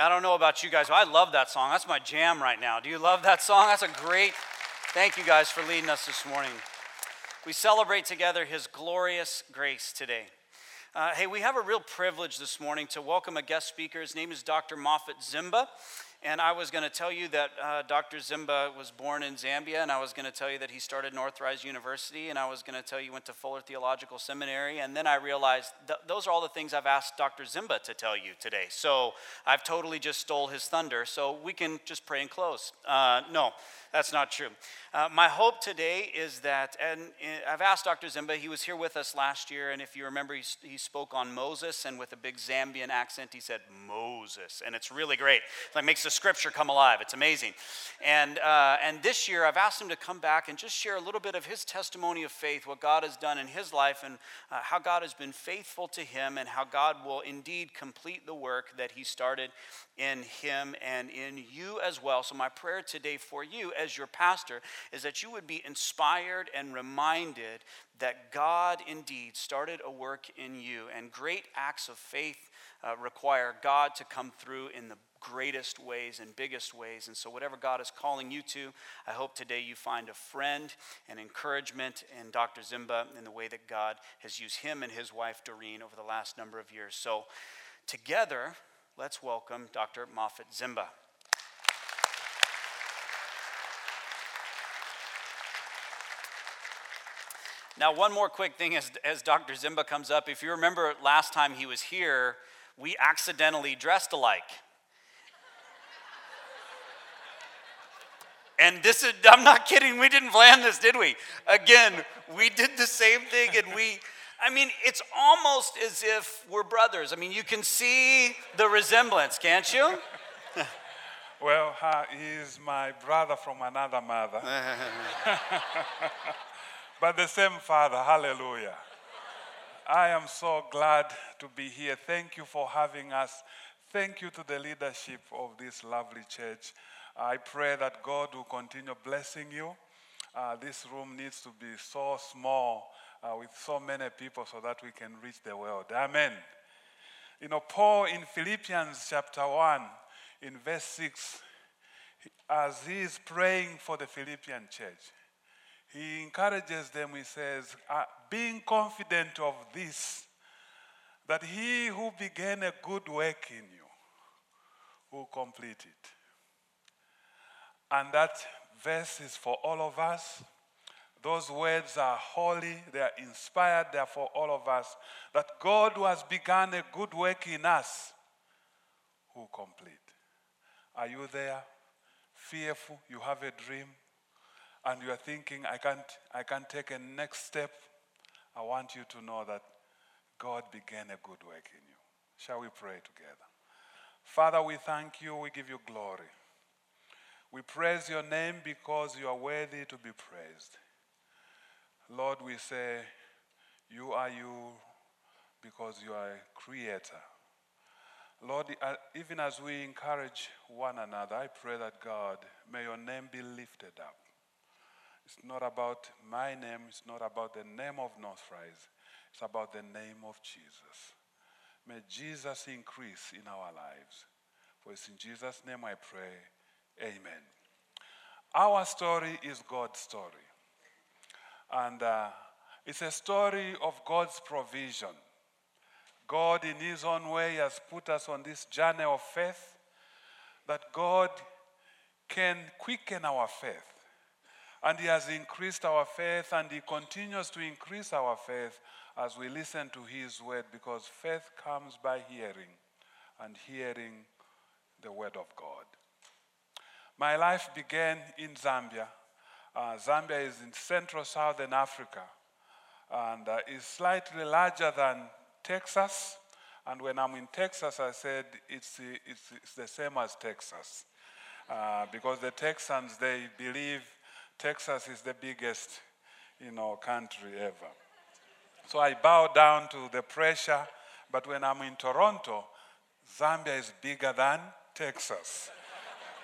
I don't know about you guys, but I love that song. That's my jam right now. Do you love that song? That's a great. Thank you guys for leading us this morning. We celebrate together His glorious grace today. Uh, hey, we have a real privilege this morning to welcome a guest speaker. His name is Dr. Moffat Zimba. And I was going to tell you that uh, Dr. Zimba was born in Zambia, and I was going to tell you that he started Northrise University, and I was going to tell you went to Fuller Theological Seminary, and then I realized th- those are all the things I've asked Dr. Zimba to tell you today. So I've totally just stole his thunder. So we can just pray and close. Uh, no, that's not true. Uh, my hope today is that, and uh, I've asked Dr. Zimba, he was here with us last year, and if you remember, he, he spoke on Moses, and with a big Zambian accent, he said, Moses. And it's really great. It like makes the scripture come alive. It's amazing. And, uh, and this year, I've asked him to come back and just share a little bit of his testimony of faith, what God has done in his life, and uh, how God has been faithful to him, and how God will indeed complete the work that he started in him and in you as well. So, my prayer today for you as your pastor is that you would be inspired and reminded that God indeed started a work in you, and great acts of faith uh, require God to come through in the greatest ways and biggest ways. And so, whatever God is calling you to, I hope today you find a friend and encouragement in Dr. Zimba in the way that God has used him and his wife Doreen over the last number of years. So, together, let's welcome Dr. Moffat Zimba. Now, one more quick thing as, as Dr. Zimba comes up. If you remember last time he was here, we accidentally dressed alike. And this is, I'm not kidding, we didn't plan this, did we? Again, we did the same thing and we, I mean, it's almost as if we're brothers. I mean, you can see the resemblance, can't you? well, uh, he's my brother from another mother. but the same father, hallelujah. I am so glad to be here. Thank you for having us. Thank you to the leadership of this lovely church. I pray that God will continue blessing you. Uh, this room needs to be so small uh, with so many people so that we can reach the world. Amen. You know, Paul in Philippians chapter 1, in verse 6, as he is praying for the Philippian church, he encourages them, he says, uh, being confident of this, that he who began a good work in you will complete it. And that verse is for all of us. Those words are holy, they are inspired, they are for all of us. That God who has begun a good work in us who complete. Are you there? Fearful, you have a dream, and you are thinking, I can't, I can't take a next step. I want you to know that God began a good work in you. Shall we pray together? Father, we thank you, we give you glory. We praise your name because you are worthy to be praised. Lord, we say, You are you because you are a creator. Lord, uh, even as we encourage one another, I pray that God, may your name be lifted up. It's not about my name, it's not about the name of Northrise, it's about the name of Jesus. May Jesus increase in our lives. For it's in Jesus' name I pray. Amen. Our story is God's story. And uh, it's a story of God's provision. God, in His own way, has put us on this journey of faith that God can quicken our faith. And He has increased our faith, and He continues to increase our faith as we listen to His word, because faith comes by hearing, and hearing the word of God. My life began in Zambia. Uh, Zambia is in central southern Africa and uh, is slightly larger than Texas. And when I'm in Texas, I said it's, it's, it's the same as Texas. Uh, because the Texans, they believe Texas is the biggest you know, country ever. So I bow down to the pressure, but when I'm in Toronto, Zambia is bigger than Texas.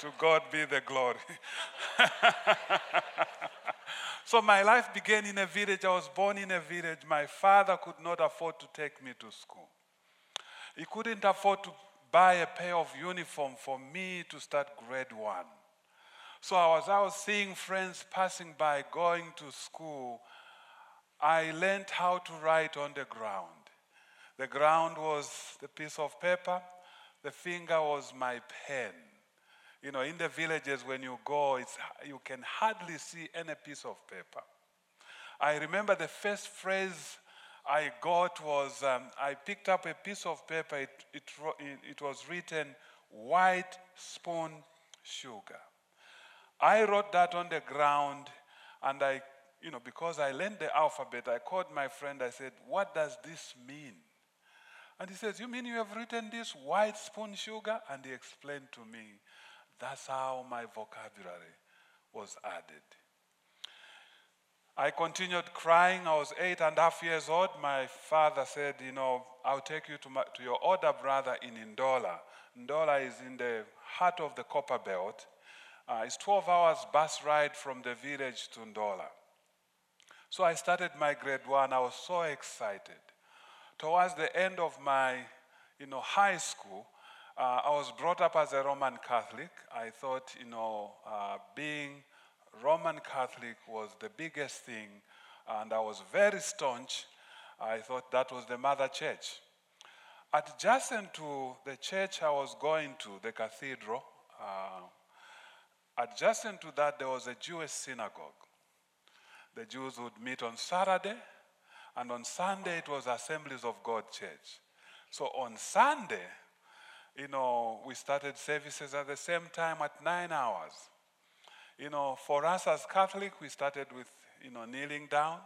To God be the glory. so my life began in a village. I was born in a village. My father could not afford to take me to school. He couldn't afford to buy a pair of uniform for me to start grade one. So I was seeing friends passing by going to school, I learned how to write on the ground. The ground was the piece of paper, the finger was my pen. You know, in the villages, when you go, it's, you can hardly see any piece of paper. I remember the first phrase I got was um, I picked up a piece of paper, it, it, it was written, white spoon sugar. I wrote that on the ground, and I, you know, because I learned the alphabet, I called my friend, I said, What does this mean? And he says, You mean you have written this white spoon sugar? And he explained to me, That's how my vocabulary was added. I continued crying. I was eight and a half years old. My father said, You know, I'll take you to, my, to your older brother in Ndola. Ndola is in the heart of the copper belt. Uh, it's 12 hours bus ride from the village to Ndola. So I started my grade one. I was so excited. Towards the end of my you know, high school, uh, I was brought up as a Roman Catholic. I thought, you know, uh, being Roman Catholic was the biggest thing, and I was very staunch. I thought that was the mother church. Adjacent to the church I was going to, the cathedral, uh, adjacent to that, there was a Jewish synagogue. The Jews would meet on Saturday, and on Sunday, it was Assemblies of God Church. So on Sunday, you know, we started services at the same time at nine hours. You know, for us as Catholic, we started with, you know, kneeling down.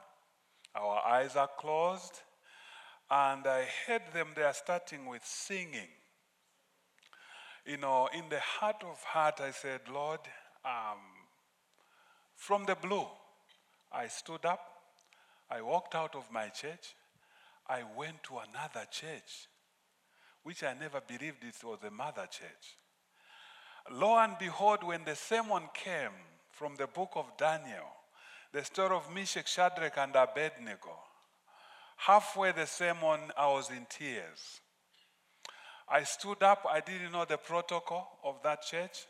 Our eyes are closed. And I heard them, they are starting with singing. You know, in the heart of heart, I said, Lord, um, from the blue, I stood up, I walked out of my church, I went to another church, which I never believed it was a mother church. Lo and behold, when the sermon came from the book of Daniel, the story of Meshach, Shadrach, and Abednego, halfway the sermon, I was in tears. I stood up, I didn't know the protocol of that church.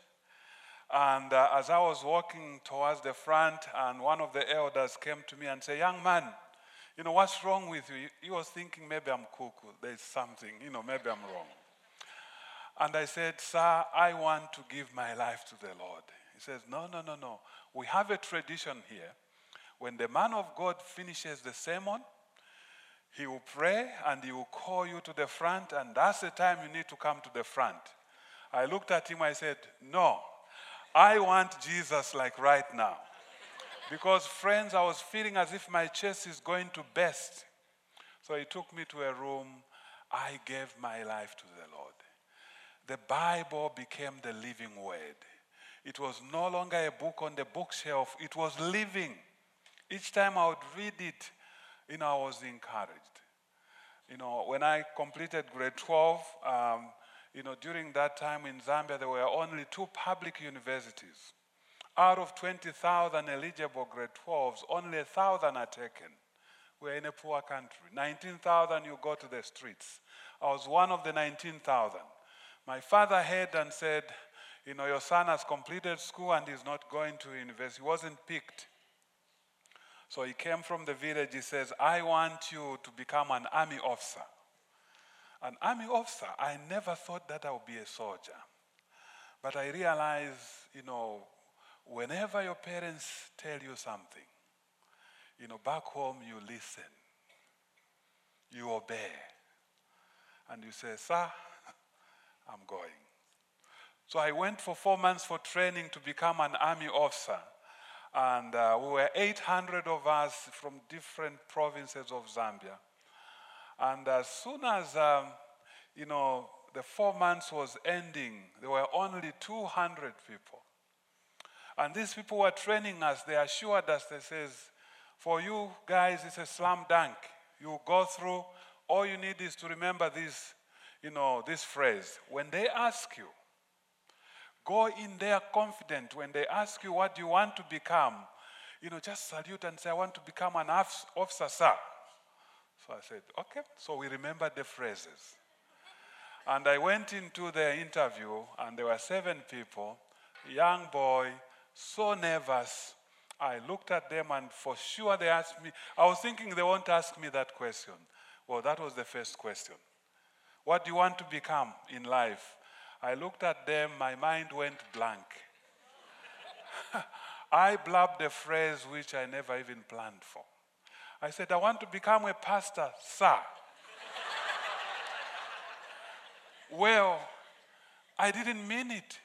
And uh, as I was walking towards the front, and one of the elders came to me and said, Young man, you know, what's wrong with you? He was thinking maybe I'm cuckoo. There's something, you know, maybe I'm wrong. And I said, Sir, I want to give my life to the Lord. He says, No, no, no, no. We have a tradition here. When the man of God finishes the sermon, he will pray and he will call you to the front, and that's the time you need to come to the front. I looked at him, I said, No, I want Jesus like right now. Because, friends, I was feeling as if my chest is going to burst. So he took me to a room. I gave my life to the Lord the Bible became the living word. It was no longer a book on the bookshelf, it was living. Each time I would read it, you know, I was encouraged. You know, when I completed grade 12, um, you know, during that time in Zambia, there were only two public universities. Out of 20,000 eligible grade 12s, only 1,000 are taken. We're in a poor country. 19,000, you go to the streets. I was one of the 19,000. My father heard and said, You know, your son has completed school and he's not going to university. He wasn't picked. So he came from the village. He says, I want you to become an army officer. An army officer, I never thought that I would be a soldier. But I realized, you know, whenever your parents tell you something, you know, back home you listen, you obey. And you say, Sir, I'm going. So I went for four months for training to become an army officer. And uh, we were 800 of us from different provinces of Zambia. And as soon as, um, you know, the four months was ending, there were only 200 people. And these people were training us. They assured us, they says, for you guys, it's a slam dunk. You go through, all you need is to remember this, you know, this phrase when they ask you, go in there confident. When they ask you what you want to become, you know, just salute and say, I want to become an officer, sir. So I said, okay. So we remembered the phrases. And I went into the interview, and there were seven people, young boy, so nervous. I looked at them, and for sure they asked me, I was thinking they won't ask me that question. Well, that was the first question. What do you want to become in life? I looked at them, my mind went blank. I blabbed a phrase which I never even planned for. I said, I want to become a pastor, sir. well, I didn't mean it.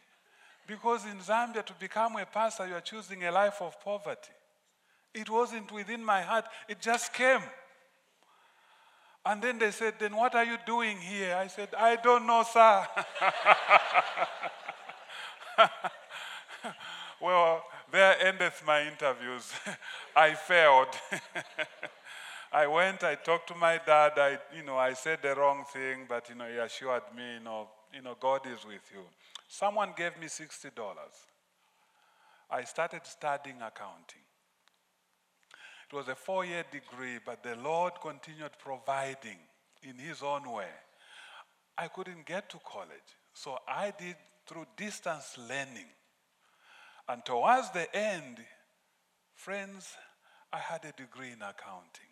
Because in Zambia, to become a pastor, you are choosing a life of poverty. It wasn't within my heart, it just came. And then they said, Then what are you doing here? I said, I don't know, sir. well, there endeth my interviews. I failed. I went, I talked to my dad, I, you know, I said the wrong thing, but, you know, he assured me, you know, you know, God is with you. Someone gave me $60. I started studying accounting. It was a four year degree, but the Lord continued providing in His own way. I couldn't get to college, so I did through distance learning. And towards the end, friends, I had a degree in accounting.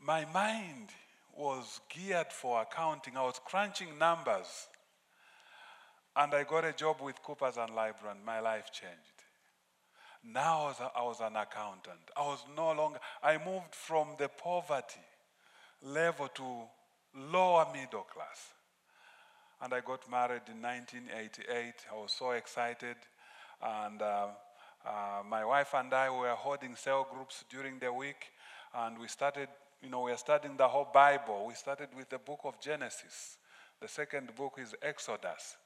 My mind was geared for accounting. I was crunching numbers. And I got a job with Coopers and Lybrand. My life changed. Now I was, was an accountant. I was no longer, I moved from the poverty level to lower middle class. And I got married in 1988. I was so excited. And uh, uh, my wife and I were holding cell groups during the week. And we started, you know, we are studying the whole Bible. We started with the book of Genesis. The second book is Exodus.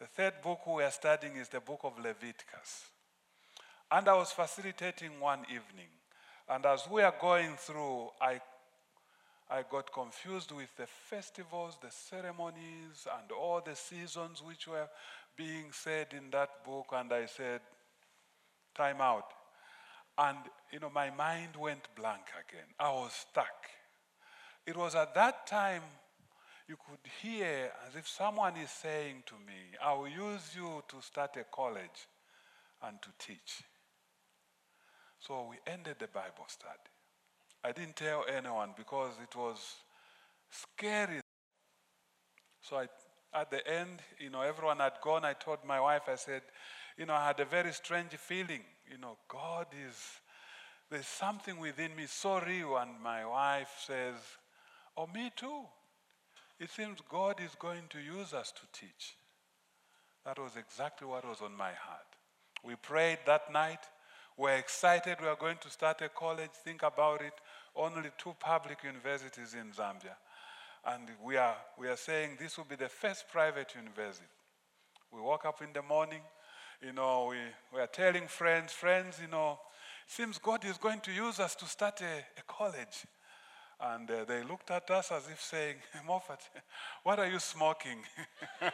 The third book we are studying is the book of Leviticus. And I was facilitating one evening. And as we are going through, I, I got confused with the festivals, the ceremonies, and all the seasons which were being said in that book. And I said, time out. And, you know, my mind went blank again. I was stuck. It was at that time you could hear as if someone is saying to me, I will use you to start a college and to teach. So we ended the Bible study. I didn't tell anyone because it was scary. So I, at the end, you know, everyone had gone. I told my wife, I said, you know, I had a very strange feeling. You know, God is, there's something within me so real. And my wife says, oh, me too. It seems God is going to use us to teach. That was exactly what was on my heart. We prayed that night. We're excited. We are going to start a college. Think about it. Only two public universities in Zambia. And we are, we are saying this will be the first private university. We woke up in the morning, you know, we, we are telling friends, friends, you know, seems God is going to use us to start a, a college. And uh, they looked at us as if saying, Moffat, what are you smoking?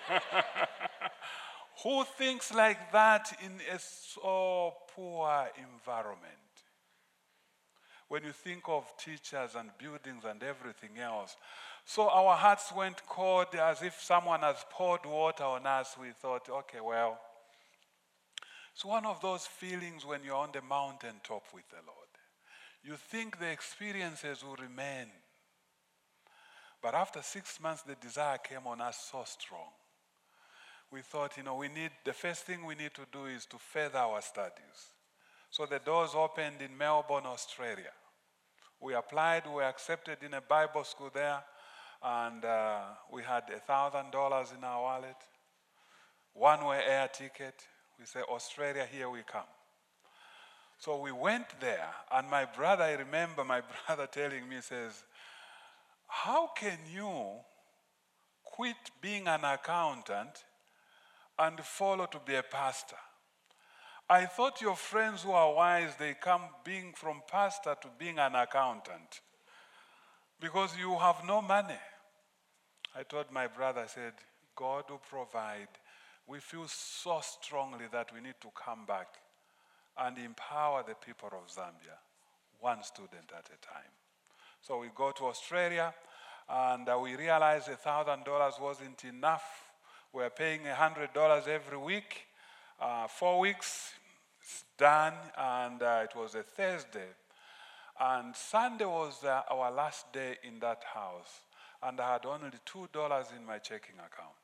Who thinks like that in a so poor environment? When you think of teachers and buildings and everything else. So our hearts went cold as if someone has poured water on us. We thought, okay, well, it's one of those feelings when you're on the mountaintop with the Lord. You think the experiences will remain. But after six months, the desire came on us so strong we thought, you know, we need, the first thing we need to do is to further our studies. So the doors opened in Melbourne, Australia. We applied, we were accepted in a Bible school there, and uh, we had $1,000 in our wallet, one way air ticket. We said, Australia, here we come. So we went there, and my brother, I remember my brother telling me, says, How can you quit being an accountant and follow to be a pastor. I thought your friends who are wise, they come being from pastor to being an accountant because you have no money. I told my brother, I said, God will provide. We feel so strongly that we need to come back and empower the people of Zambia, one student at a time. So we go to Australia, and uh, we realized $1,000 wasn't enough. We're paying $100 every week. Uh, four weeks, it's done, and uh, it was a Thursday. And Sunday was uh, our last day in that house, and I had only $2 in my checking account.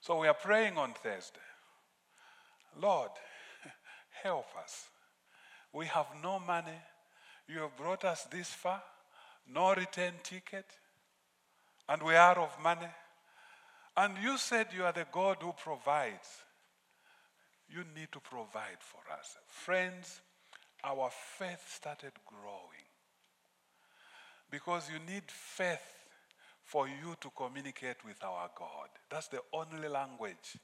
So we are praying on Thursday. Lord, help us. We have no money. You have brought us this far, no return ticket, and we are of money. And you said you are the God who provides. You need to provide for us. Friends, our faith started growing. Because you need faith for you to communicate with our God. That's the only language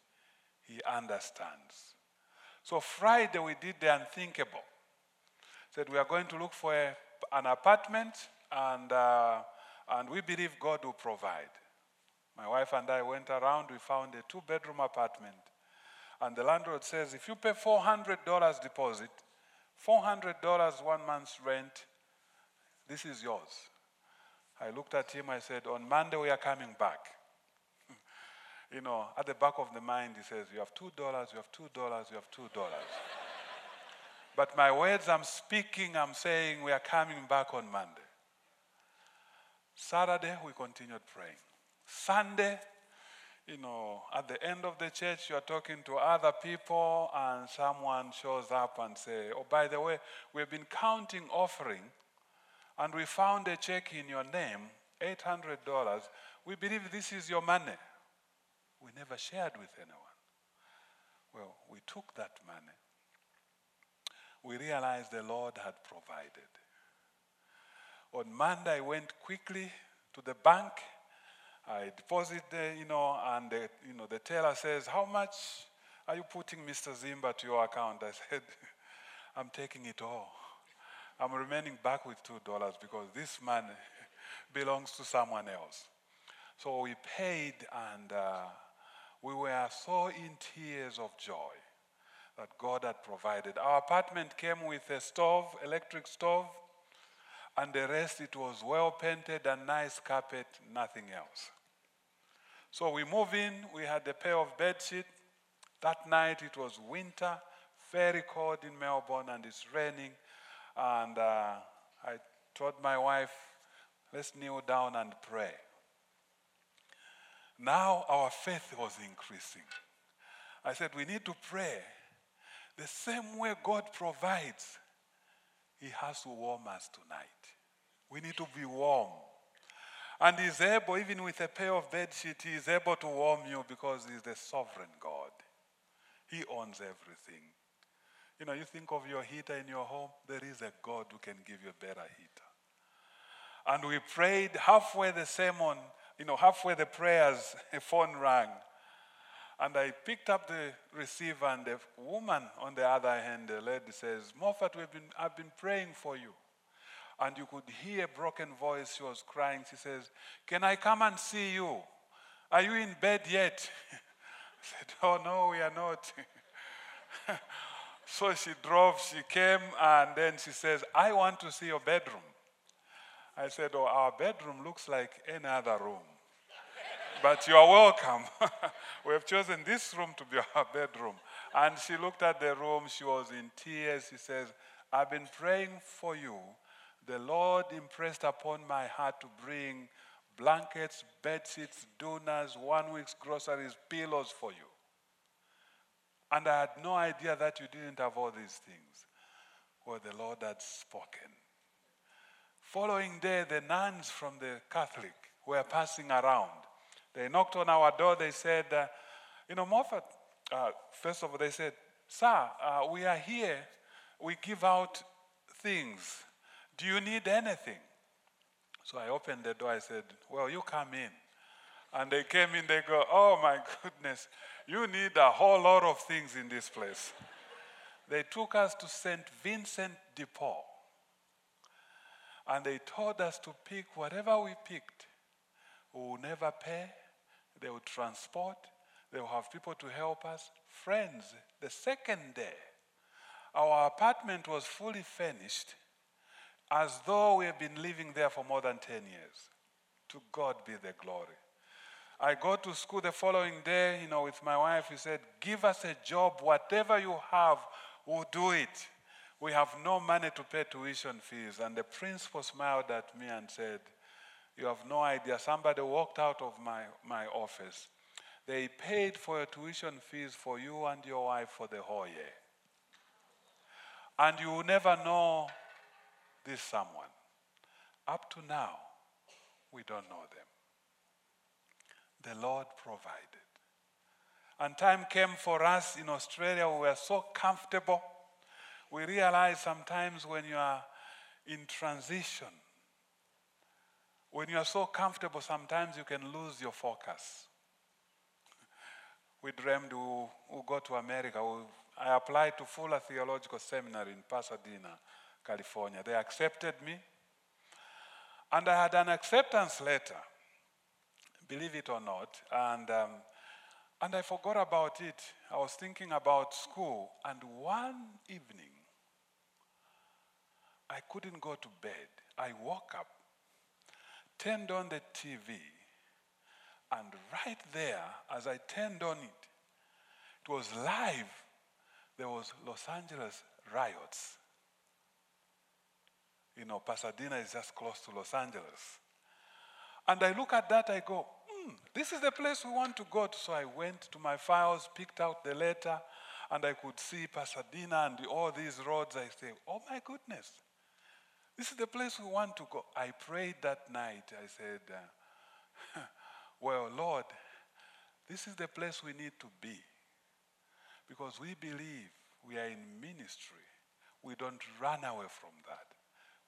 He understands. So Friday we did the unthinkable. Said we are going to look for a, an apartment and, uh, and we believe God will provide. My wife and I went around, we found a two bedroom apartment. And the landlord says, if you pay $400 deposit, $400 one month's rent, this is yours. I looked at him, I said, on Monday we are coming back. You know, at the back of the mind, he says, you have $2, you have $2, you have $2. but my words I'm speaking, I'm saying we are coming back on Monday. Saturday, we continued praying. Sunday, you know, at the end of the church, you're talking to other people, and someone shows up and say, "Oh, by the way, we've been counting offering, and we found a check in your name, eight hundred dollars. We believe this is your money." We never shared with anyone. Well, we took that money. We realized the Lord had provided. On Monday, I went quickly to the bank I deposit there, you know, and the, you know, the teller says, how much are you putting Mr. Zimba to your account? I said, I'm taking it all. I'm remaining back with $2 because this money belongs to someone else. So we paid and uh, we were so in tears of joy that God had provided. Our apartment came with a stove, electric stove, and the rest it was well painted and nice carpet, nothing else. So we move in, we had a pair of bed sheets. That night it was winter, very cold in Melbourne, and it's raining. And uh, I told my wife, let's kneel down and pray. Now our faith was increasing. I said, we need to pray. The same way God provides, He has to warm us tonight. We need to be warm. And he's able, even with a pair of bed sheets, he is able to warm you because he's the sovereign God. He owns everything. You know, you think of your heater in your home, there is a God who can give you a better heater. And we prayed halfway the sermon, you know, halfway the prayers, a phone rang. And I picked up the receiver, and the woman on the other hand, the lady says, Moffat, we've been, I've been praying for you and you could hear a broken voice. She was crying. She says, Can I come and see you? Are you in bed yet? I said, Oh, no, we are not. so she drove, she came, and then she says, I want to see your bedroom. I said, Oh, our bedroom looks like any other room. but you are welcome. we have chosen this room to be our bedroom. And she looked at the room, she was in tears. She says, I've been praying for you the Lord impressed upon my heart to bring blankets, bed sheets, donors, one week's groceries, pillows for you. And I had no idea that you didn't have all these things. Well, the Lord had spoken. Following day, the nuns from the Catholic were passing around. They knocked on our door. They said, uh, You know, Moffat, uh, first of all, they said, Sir, uh, we are here. We give out things. Do you need anything? So I opened the door. I said, Well, you come in. And they came in, they go, Oh my goodness, you need a whole lot of things in this place. They took us to St. Vincent de Paul. And they told us to pick whatever we picked. We will never pay. They will transport. They will have people to help us. Friends, the second day, our apartment was fully furnished as though we have been living there for more than 10 years. To God be the glory. I go to school the following day, you know, with my wife. He said, Give us a job, whatever you have, we'll do it. We have no money to pay tuition fees. And the principal smiled at me and said, You have no idea. Somebody walked out of my, my office. They paid for your tuition fees for you and your wife for the whole year. And you will never know this someone. Up to now, we don't know them. The Lord provided. And time came for us in Australia, we were so comfortable. We realize sometimes when you are in transition, when you are so comfortable, sometimes you can lose your focus. We dreamed we'll, we'll go to America. We'll, I applied to Fuller Theological Seminary in Pasadena, California. They accepted me. And I had an acceptance letter, believe it or not. And, um, and I forgot about it. I was thinking about school. And one evening, I couldn't go to bed. I woke up, turned on the TV, and right there, as I turned on it, it was live. There was Los Angeles riots. You know, Pasadena is just close to Los Angeles. And I look at that, I go, hmm, this is the place we want to go to. So I went to my files, picked out the letter, and I could see Pasadena and all these roads. I say, oh my goodness, this is the place we want to go. I prayed that night. I said, uh, well, Lord, this is the place we need to be. Because we believe we are in ministry. We don't run away from that.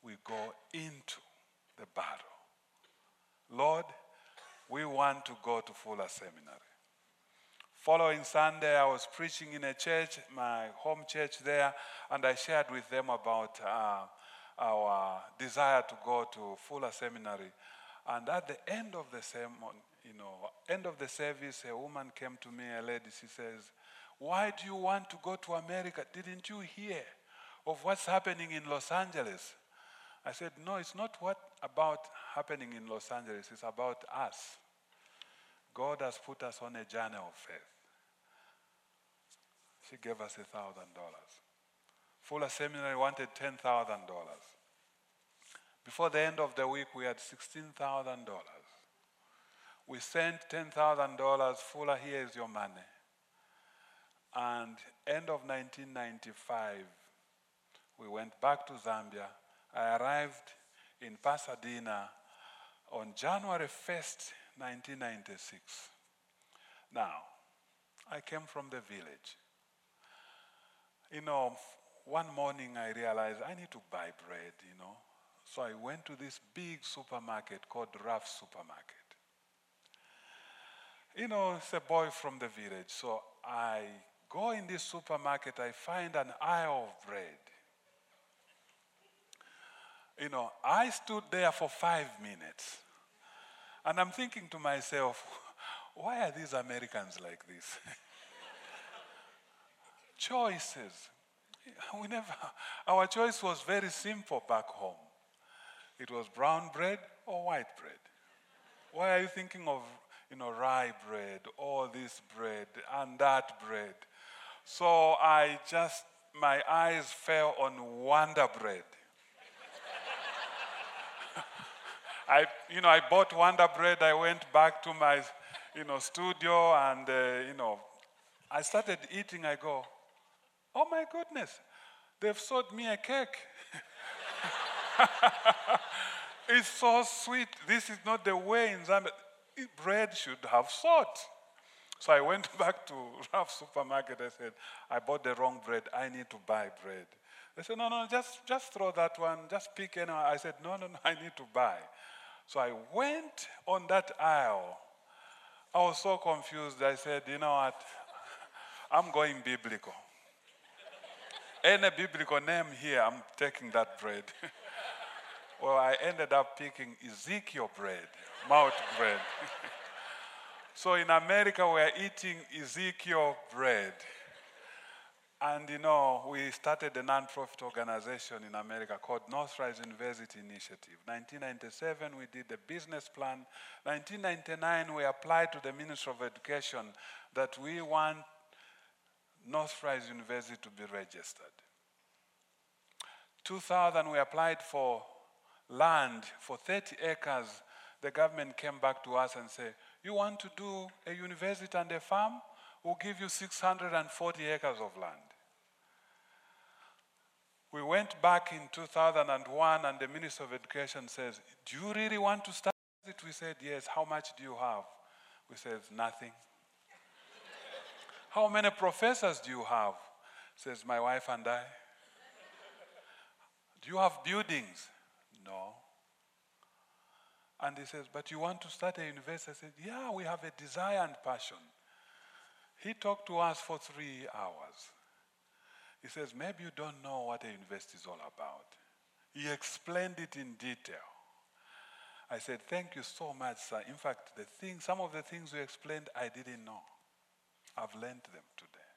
We go into the battle. Lord, we want to go to Fuller Seminary. Following Sunday, I was preaching in a church, my home church there, and I shared with them about uh, our desire to go to Fuller Seminary. And at the end of the sermon, you know, end of the service, a woman came to me, a lady, she says, Why do you want to go to America? Didn't you hear of what's happening in Los Angeles? I said, No, it's not what about happening in Los Angeles, it's about us. God has put us on a journey of faith. She gave us a thousand dollars. Fuller Seminary wanted ten thousand dollars. Before the end of the week, we had sixteen thousand dollars. We sent ten thousand dollars. Fuller, here is your money. And end of 1995, we went back to Zambia. I arrived in Pasadena on January 1st, 1996. Now, I came from the village. You know, one morning I realized I need to buy bread, you know. So I went to this big supermarket called Ralph Supermarket. You know, it's a boy from the village. So I go in this supermarket, I find an aisle of bread. You know, I stood there for five minutes. And I'm thinking to myself, why are these Americans like this? Choices. We never, our choice was very simple back home. It was brown bread or white bread. Why are you thinking of, you know, rye bread, all this bread and that bread? So I just, my eyes fell on Wonder Bread. I, you know, I bought Wonder Bread. I went back to my, you know, studio and, uh, you know, I started eating. I go, oh my goodness, they've sold me a cake. it's so sweet. This is not the way in Zambia. Bread should have salt. So I went back to Ralph supermarket. I said, I bought the wrong bread. I need to buy bread. They said, no, no, just, just throw that one. Just pick any. I said, no, no, no, I need to buy. So I went on that aisle. I was so confused. I said, you know what? I'm going biblical. Any biblical name here, I'm taking that bread. well, I ended up picking Ezekiel bread, mouth bread. so in America, we're eating Ezekiel bread. And you know, we started a non-profit organization in America called Northrise University Initiative. 1997, we did the business plan. 1999, we applied to the Ministry of Education that we want Northrise University to be registered. 2000, we applied for land for 30 acres. The government came back to us and said, you want to do a university and a farm? We'll give you 640 acres of land. We went back in 2001 and the Minister of Education says, do you really want to start it? We said, yes. How much do you have? We said, nothing. How many professors do you have? Says my wife and I. Do you have buildings? No. And he says, But you want to start a university? I said, Yeah, we have a desire and passion. He talked to us for three hours. He says, Maybe you don't know what a university is all about. He explained it in detail. I said, Thank you so much, sir. In fact, the thing, some of the things you explained, I didn't know. I've learned them today.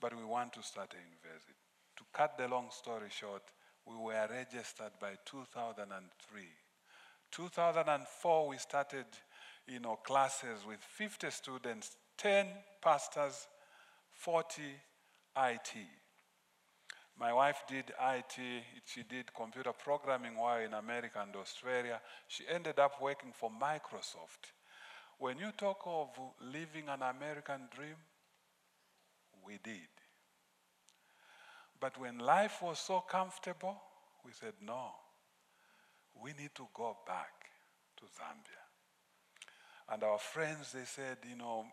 But we want to start a university. To cut the long story short, we were registered by 2003. 2004, we started you know, classes with 50 students, 10 pastors, 40 IT. My wife did IT, she did computer programming while in America and Australia. She ended up working for Microsoft. When you talk of living an American dream, we did. But when life was so comfortable, we said, no, we need to go back to Zambia. And our friends, they said, you know,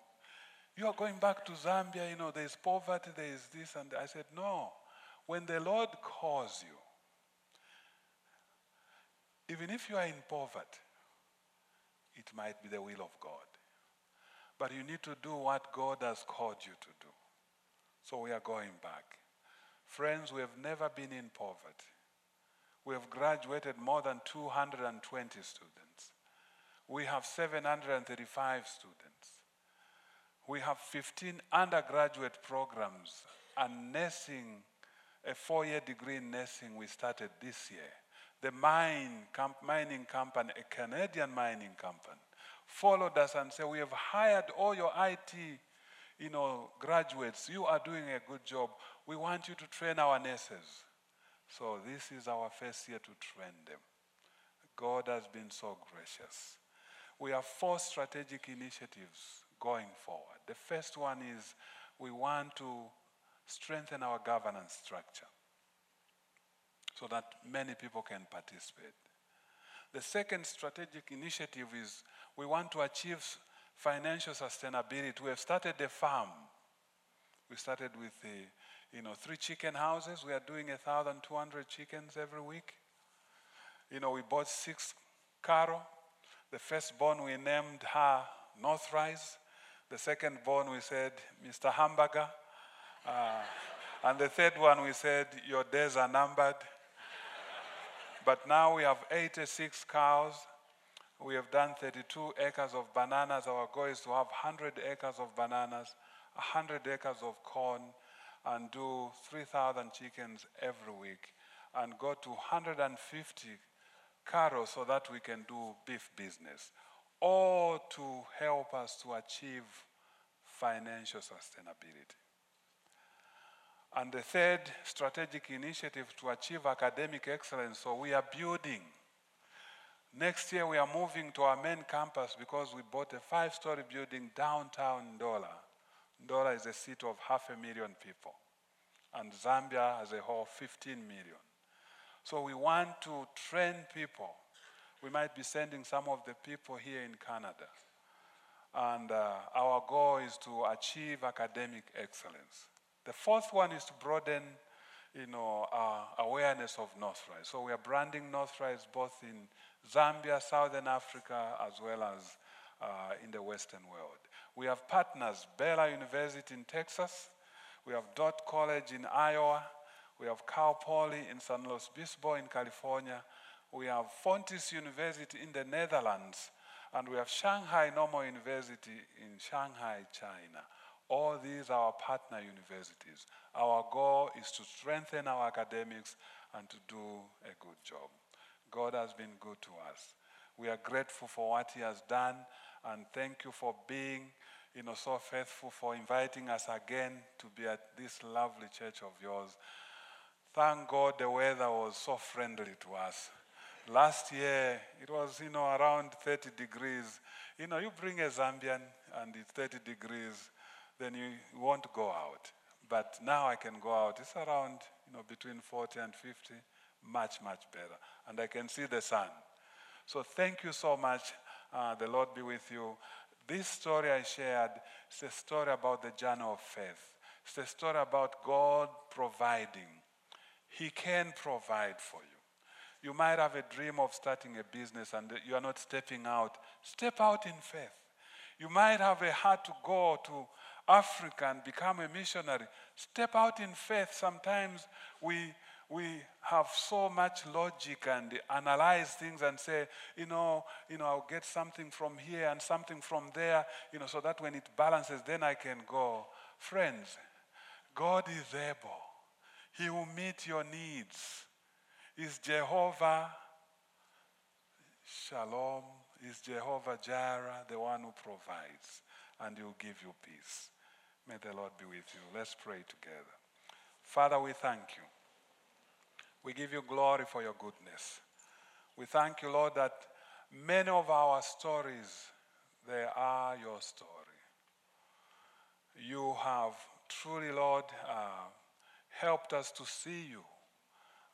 you are going back to Zambia, you know, there's poverty, there's this. And I said, no. When the Lord calls you, even if you are in poverty, it might be the will of God. But you need to do what God has called you to do. So we are going back. Friends, we have never been in poverty. We have graduated more than 220 students. We have 735 students. We have 15 undergraduate programs and nursing, a four-year degree in nursing we started this year. The mine, mining company, a Canadian mining company, followed us and said, we have hired all your IT you know, graduates, you are doing a good job. We want you to train our nurses. So this is our first year to train them. God has been so gracious. We have four strategic initiatives going forward. The first one is we want to strengthen our governance structure so that many people can participate. The second strategic initiative is we want to achieve financial sustainability. We have started a farm. We started with the, you know, three chicken houses. We are doing 1,200 chickens every week. You know, we bought six cattle. The firstborn we named her Northrise. The second born we said Mr. Hamburger. Uh, and the third one we said your days are numbered. But now we have 86 cows we have done 32 acres of bananas. Our goal is to have 100 acres of bananas, 100 acres of corn, and do 3,000 chickens every week, and go to 150 cattle so that we can do beef business, all to help us to achieve financial sustainability. And the third strategic initiative to achieve academic excellence, so we are building Next year, we are moving to our main campus because we bought a five story building downtown Ndola. Ndola is a city of half a million people, and Zambia as a whole, 15 million. So we want to train people. We might be sending some of the people here in Canada. And uh, our goal is to achieve academic excellence. The fourth one is to broaden you know, uh, awareness of Northrise. So we are branding Northrise both in Zambia, Southern Africa, as well as uh, in the Western world. We have partners, Baylor University in Texas, we have Dordt College in Iowa, we have Cal Poly in San Luis Obispo in California, we have Fontys University in the Netherlands, and we have Shanghai Normal University in Shanghai, China. All these are our partner universities. Our goal is to strengthen our academics and to do a good job. God has been good to us. We are grateful for what He has done, and thank you for being, you know, so faithful for inviting us again to be at this lovely church of yours. Thank God the weather was so friendly to us. Last year it was, you know, around 30 degrees. You know, you bring a Zambian and it's 30 degrees, then you won't go out. But now I can go out. It's around, you know, between 40 and 50, much, much better. And I can see the sun. So thank you so much. Uh, the Lord be with you. This story I shared is a story about the journey of faith. It's a story about God providing. He can provide for you. You might have a dream of starting a business and you are not stepping out. Step out in faith. You might have a heart to go to Africa and become a missionary. Step out in faith. Sometimes we we have so much logic and analyze things and say, you know, you know, I'll get something from here and something from there, you know, so that when it balances, then I can go. Friends, God is able. He will meet your needs. Is Jehovah Shalom? Is Jehovah Jireh the one who provides and he will give you peace? May the Lord be with you. Let's pray together. Father, we thank you. We give you glory for your goodness. We thank you, Lord, that many of our stories, they are your story. You have truly, Lord, uh, helped us to see you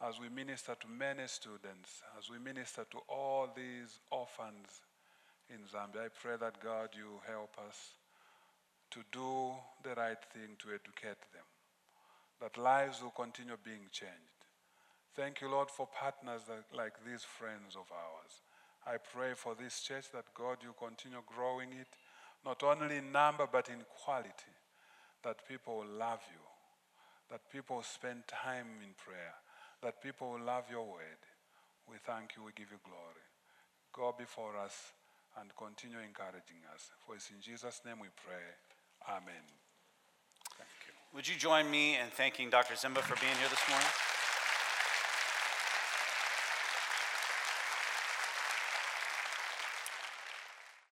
as we minister to many students, as we minister to all these orphans in Zambia. I pray that, God, you help us to do the right thing to educate them, that lives will continue being changed. Thank you, Lord, for partners that, like these friends of ours. I pray for this church that God, you continue growing it, not only in number, but in quality, that people will love you, that people will spend time in prayer, that people will love your word. We thank you, we give you glory. Go before us and continue encouraging us. For it's in Jesus' name we pray. Amen. Thank you. Would you join me in thanking Dr. Zimba for being here this morning?